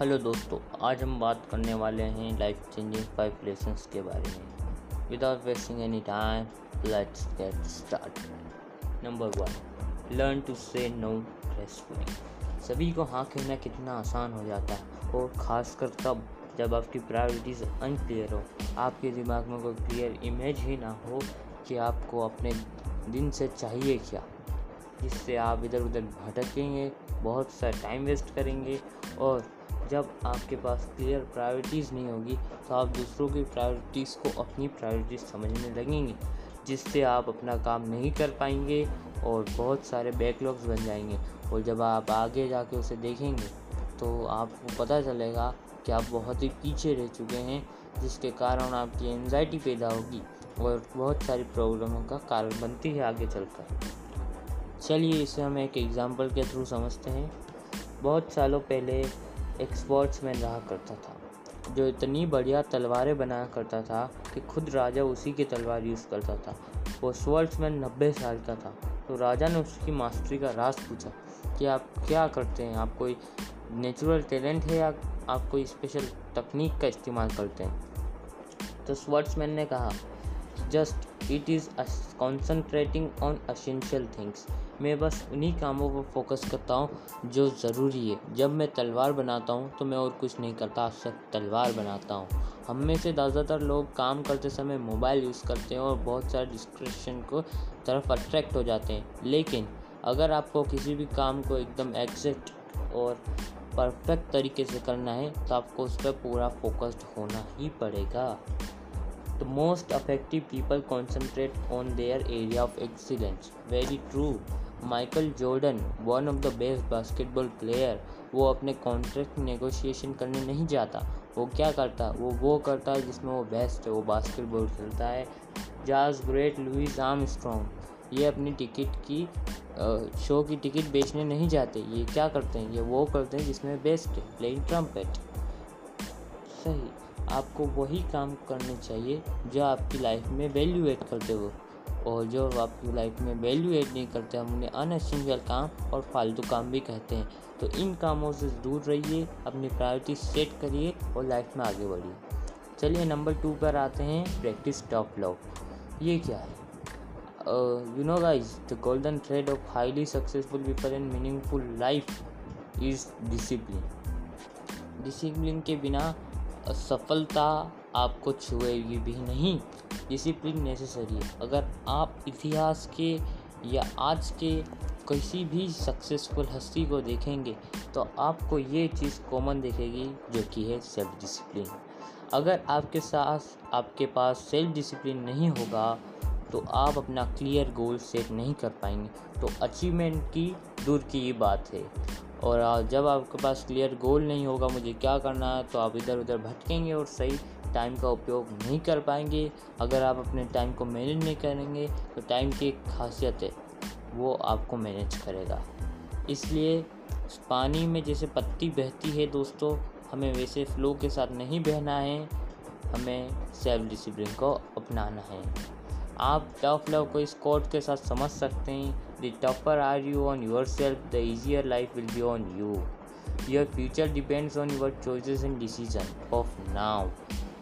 Hello दोस्तों, आज हम बात करने वाले हैं लाइफ चेंजिंग फाइव लेसन्स के बारे में। Without wasting any time let's get start number one learn to say no gracefully सभी को हाँ कहना कितना आसान हो जाता है, और ख़ासकर तब जब आपकी प्रायोरिटीज़ अनक्लियर हो, आपके दिमाग में कोई क्लियर इमेज ही ना हो कि आपको अपने दिन से चाहिए क्या। जिससे आप इधर उधर भटकेंगे, बहुत सा टाइम वेस्ट करेंगे, और जब आपके पास क्लियर प्रायोरिटीज़ नहीं होगी तो आप दूसरों की प्रायोरिटीज़ को अपनी प्रायोरिटीज़ समझने लगेंगे, जिससे आप अपना काम नहीं कर पाएँगे और बहुत सारे बैकलॉग्स बन जाएँगे। और जब आप आगे जाके उसे देखेंगे तो आपको पता चलेगा कि आप बहुत ही पीछे रह चुके हैं, जिसके कारण आपकी एनजाइटी पैदा होगी और बहुत सारी प्रॉब्लमों का कारण बनती है आगे चलकर। चलिए इसे हम एक एग्ज़ाम्पल के थ्रू समझते हैं। बहुत सालों पहले एक स्पोर्ट्समैन रहा करता था, जो इतनी बढ़िया तलवारें बनाया करता था कि खुद राजा उसी की तलवार यूज़ करता था। वो स्पोर्ट्समैन नब्बे साल का था तो राजा ने उसकी मास्टरी का राज पूछा कि आप क्या करते हैं? आप कोई नेचुरल टैलेंट है या आप कोई स्पेशल तकनीक का इस्तेमाल करते हैं? तो स्वर्ट्समैन ने कहा just it is concentrating on essential things मैं बस उन्हीं कामों पर फोकस करता हूँ जो ज़रूरी है। जब मैं तलवार बनाता हूँ तो मैं और कुछ नहीं करता, सिर्फ़ तलवार बनाता हूँ। हम में से ज़्यादातर लोग काम करते समय मोबाइल यूज़ करते हैं और बहुत सारे डिस्ट्रेक्शन को तरफ़ अट्रैक्ट हो जाते हैं। लेकिन अगर आपको किसी भी काम को एकदम एग्जैक्ट और परफेक्ट तरीके से करना है तो आपको उस पर पूरा फोकस्ड होना ही पड़ेगा। The most effective people concentrate on their area of excellence. Very true. Michael Jordan one of the best basketball player वो अपने कॉन्ट्रैक्ट नेगोशिएशन करने नहीं जाता। वो क्या करता? वो वो करता है जिसमें वो बेस्ट है। वो बास्केटबॉल खेलता है। जाज ग्रेट लुइस आर्म स्ट्रॉन्ग ये अपनी टिकट की शो की टिकट बेचने नहीं जाते। ये क्या करते हैं? ये वो करते हैं जिसमें बेस्ट है। प्लेइंग ट्रम्पेट सही। आपको वही काम करने चाहिए जो आपकी लाइफ में वैल्यू एड करते हो। और जो आपकी लाइफ में वैल्यू एड नहीं करते, हम उन्हें अनएसेंशियल काम और फालतू काम भी कहते हैं। तो इन कामों से दूर रहिए, अपनी प्रायोरिटी सेट करिए और लाइफ में आगे बढ़िए। चलिए नंबर टू पर आते हैं प्रैक्टिस टॉप लव ये क्या है? You know guys the golden thread of highly successful people in meaningful life is discipline discipline के बिना सफलता आपको छुएगी भी नहीं। डिसिप्लिन नेसेसरी है। अगर आप इतिहास के या आज के किसी भी सक्सेसफुल हस्ती को देखेंगे तो आपको ये चीज़ कॉमन दिखेगी जो कि है सेल्फ डिसिप्लिन अगर आपके साथ आपके पास सेल्फ डिसिप्लिन नहीं होगा तो आप अपना क्लियर गोल सेट नहीं कर पाएँगे। तो अचीवमेंट की दूर की ये बात है। और जब आपके पास क्लियर गोल नहीं होगा, मुझे क्या करना है तो आप इधर उधर भटकेंगे और सही टाइम का उपयोग नहीं कर पाएँगे। अगर आप अपने टाइम को मैनेज नहीं करेंगे तो टाइम की एक खासियत है, वो आपको मैनेज करेगा। इसलिए, पानी में जैसे पत्ती बहती है दोस्तों, हमें वैसे फ्लो के साथ नहीं बहना है, हमें सेल्फ डिसिप्लिन को अपनाना है। आप टफ लव को इस कोट के साथ समझ सकते हैं tougher are you on yourself the easier life will be on you your future depends on your choices and decision of now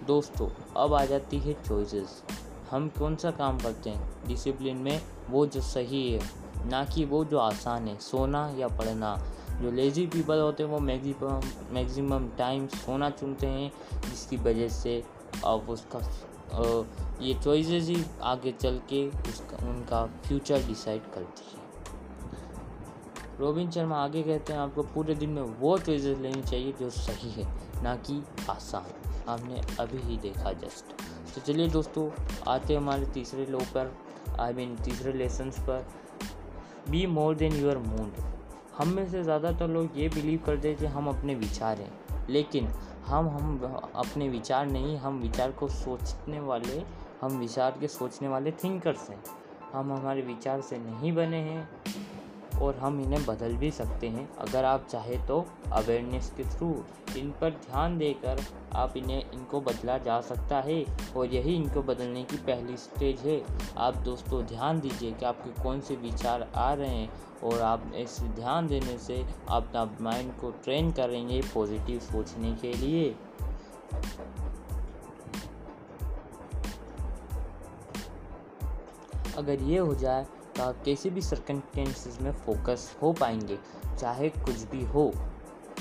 दोस्तों, अब आ जाती है चॉइसेस हम कौन सा काम करते हैं? डिसिप्लिन में वो जो सही है, ना कि वो जो आसान है, सोना या पढ़ना. जो लेज़ी पीपल होते हैं, वो मैक्सिमम मैक्सिमम टाइम सोना चुनते हैं, जिसकी वजह से अब उसका ये चॉइसेस ही आगे चल के उसका, उनका फ्यूचर डिसाइड करती है। रोबिन शर्मा, आगे कहते हैं, आपको पूरे दिन में वो चॉइसेस लेनी चाहिए जो सही है, ना कि आसान। आपने अभी ही देखा जस्ट तो चलिए दोस्तों, आते हैं हमारे तीसरे लो पर आई मीन तीसरे लेसन्स पर। Be more than your mood हम में से ज़्यादातर लोग ये बिलीव करते हैं कि हम अपने विचार हैं, लेकिन हम हम अपने विचार नहीं, हम विचार को सोचने वाले, हम विचार के सोचने वाले थिंकर्स हैं। हम हमारे विचार से नहीं बने हैं। और हम इन्हें बदल भी सकते हैं। अगर आप चाहें तो अवेयरनेस के थ्रू इन पर ध्यान देकर आप इन्हें, इनको बदला जा सकता है। और यही इनको बदलने की पहली स्टेज है। आप दोस्तों, ध्यान दीजिए कि आपके कौन से विचार आ रहे हैं। और आप इस ध्यान देने से अपना माइंड को ट्रेन करेंगे पॉजिटिव सोचने के लिए। अगर ये हो जाए आप किसी भी सर्कमटेंसेस में फोकस हो पाएँगे, चाहे कुछ भी हो।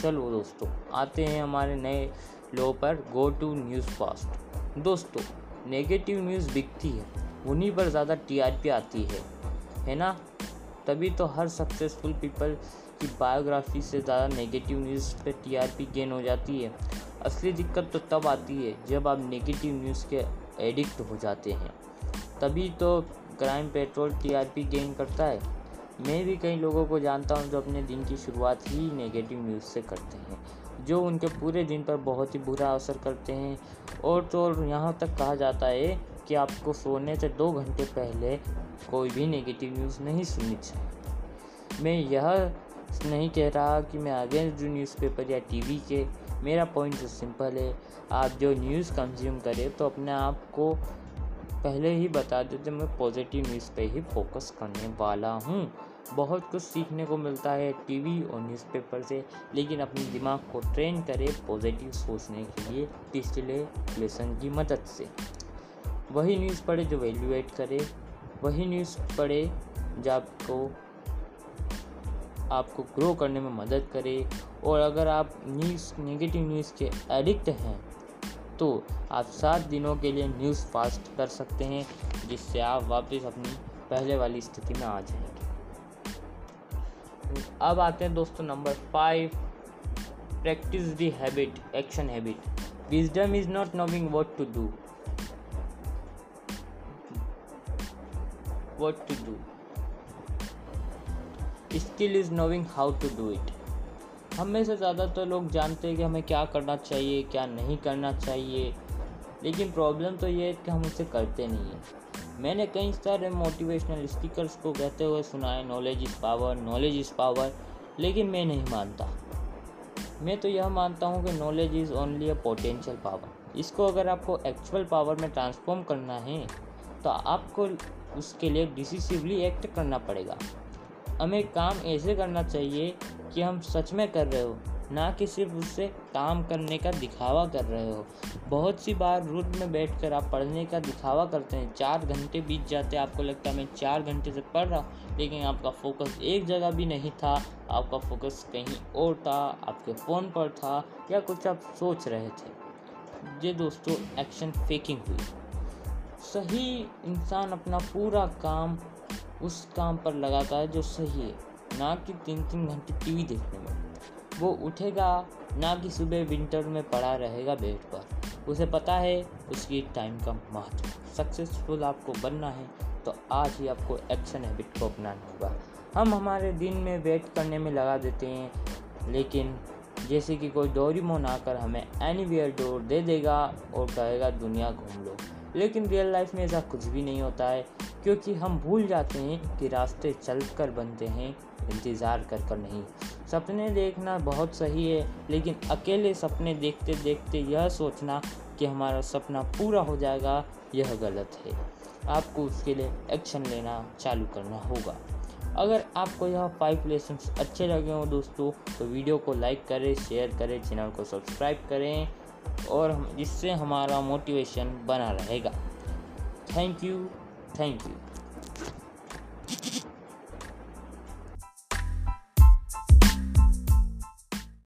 चलो दोस्तों, आते हैं हमारे नए लो पर गो टू न्यूज़ फास्ट दोस्तों नेगेटिव न्यूज़ बिकती है, उन्हीं पर ज़्यादा टीआरपी आती है है ना? तभी तो हर सक्सेसफुल पीपल की बायोग्राफी से ज़्यादा नेगेटिव न्यूज़ पे टीआरपी गेन हो जाती है। असली दिक्कत तो तब आती है जब आप नेगेटिव न्यूज़ के एडिक्ट हो जाते हैं। तभी तो क्राइम पेट्रोल टीआरपी गेन करता है। मैं भी कई लोगों को जानता हूँ जो अपने दिन की शुरुआत ही नेगेटिव न्यूज़ से करते हैं, जो उनके पूरे दिन पर बहुत ही बुरा असर करते हैं। और तो यहाँ तक कहा जाता है कि आपको सोने से दो घंटे पहले कोई भी नेगेटिव न्यूज़ नहीं सुननी चाहिए। मैं यह नहीं कह रहा कि मैं अगेंस्ट जो न्यूज़पेपर या टीवी के, मेरा पॉइंट तो सिंपल है, आप जो न्यूज़ कंज्यूम करें तो अपने आप को पहले ही बता देते मैं पॉजिटिव न्यूज़ पे ही फोकस करने वाला हूँ। बहुत कुछ सीखने को मिलता है टीवी और न्यूज़पेपर से, लेकिन अपने दिमाग को ट्रेन करें पॉजिटिव सोचने के लिए पिछले लेसन की मदद से। वही न्यूज़ पढ़े जो वैल्यूएट करे, वही न्यूज़ पढ़े जो आपको आपको ग्रो करने में मदद करे। और अगर आप न्यूज़ नेगेटिव न्यूज़ के एडिक्ट हैं तो आप सात दिनों के लिए न्यूज़ फास्ट कर सकते हैं, जिससे आप वापस अपनी पहले वाली स्थिति में आ जाएँगे। अब आते हैं दोस्तों number five practice the habit action habit wisdom is not knowing what to do what to do skill is knowing how to do it हम में से ज़्यादातर तो लोग जानते हैं कि हमें क्या करना चाहिए, क्या नहीं करना चाहिए। लेकिन प्रॉब्लम तो ये है कि हम उसे करते नहीं हैं। मैंने कई सारे मोटिवेशनल स्पीकर्स को कहते हुए सुना है knowledge is power knowledge is power लेकिन मैं नहीं मानता। मैं तो यह मानता हूँ कि knowledge is only a potential power इसको अगर आपको एक्चुअल पावर में ट्रांसफॉर्म करना है तो आपको उसके लिए डिसिसिवली एक्ट करना पड़ेगा। हमें काम ऐसे करना चाहिए कि हम सच में कर रहे हो, ना कि सिर्फ़ उससे काम करने का दिखावा कर रहे हो। बहुत सी बार रूट में बैठ कर आप पढ़ने का दिखावा करते हैं। चार घंटे बीत जाते हैं, आपको लगता है मैं चार घंटे से पढ़ रहा हूँ, लेकिन आपका फोकस एक जगह भी नहीं था, आपका फोकस कहीं और था, आपके फ़ोन पर था, या कुछ आप सोच रहे थे। ये दोस्तों एक्शन फेकिंग हुई। सही इंसान अपना पूरा काम उस काम पर लगाता है जो सही है। ना कि तीन तीन घंटे टीवी देखने में। वो उठेगा, ना कि सुबह विंटर में पड़ा रहेगा बेड पर। उसे पता है, उसकी टाइम का महत्व। सक्सेसफुल आपको बनना है तो आज ही आपको एक्शन हैबिट को अपनाना होगा। हम हमारे दिन में वेट करने में लगा देते हैं, लेकिन जैसे कि कोई डोरीमोन आकर हमें एनी वेयर डोर दे देगा और कहेगा, दुनिया घूम लो। लेकिन रियल लाइफ में ऐसा कुछ भी नहीं होता है। क्योंकि हम भूल जाते हैं कि रास्ते चल कर बनते हैं, इंतज़ार कर कर नहीं। सपने देखना बहुत सही है, लेकिन अकेले सपने देखते देखते यह सोचना कि हमारा सपना पूरा हो जाएगा, यह गलत है। आपको उसके लिए एक्शन लेना चालू करना होगा। अगर आपको यह फाइव लेसन अच्छे लगे हों दोस्तों तो वीडियो को लाइक करें शेयर करें चैनल को सब्सक्राइब करें, और जिससे हमारा मोटिवेशन बना रहेगा। Thank you thank you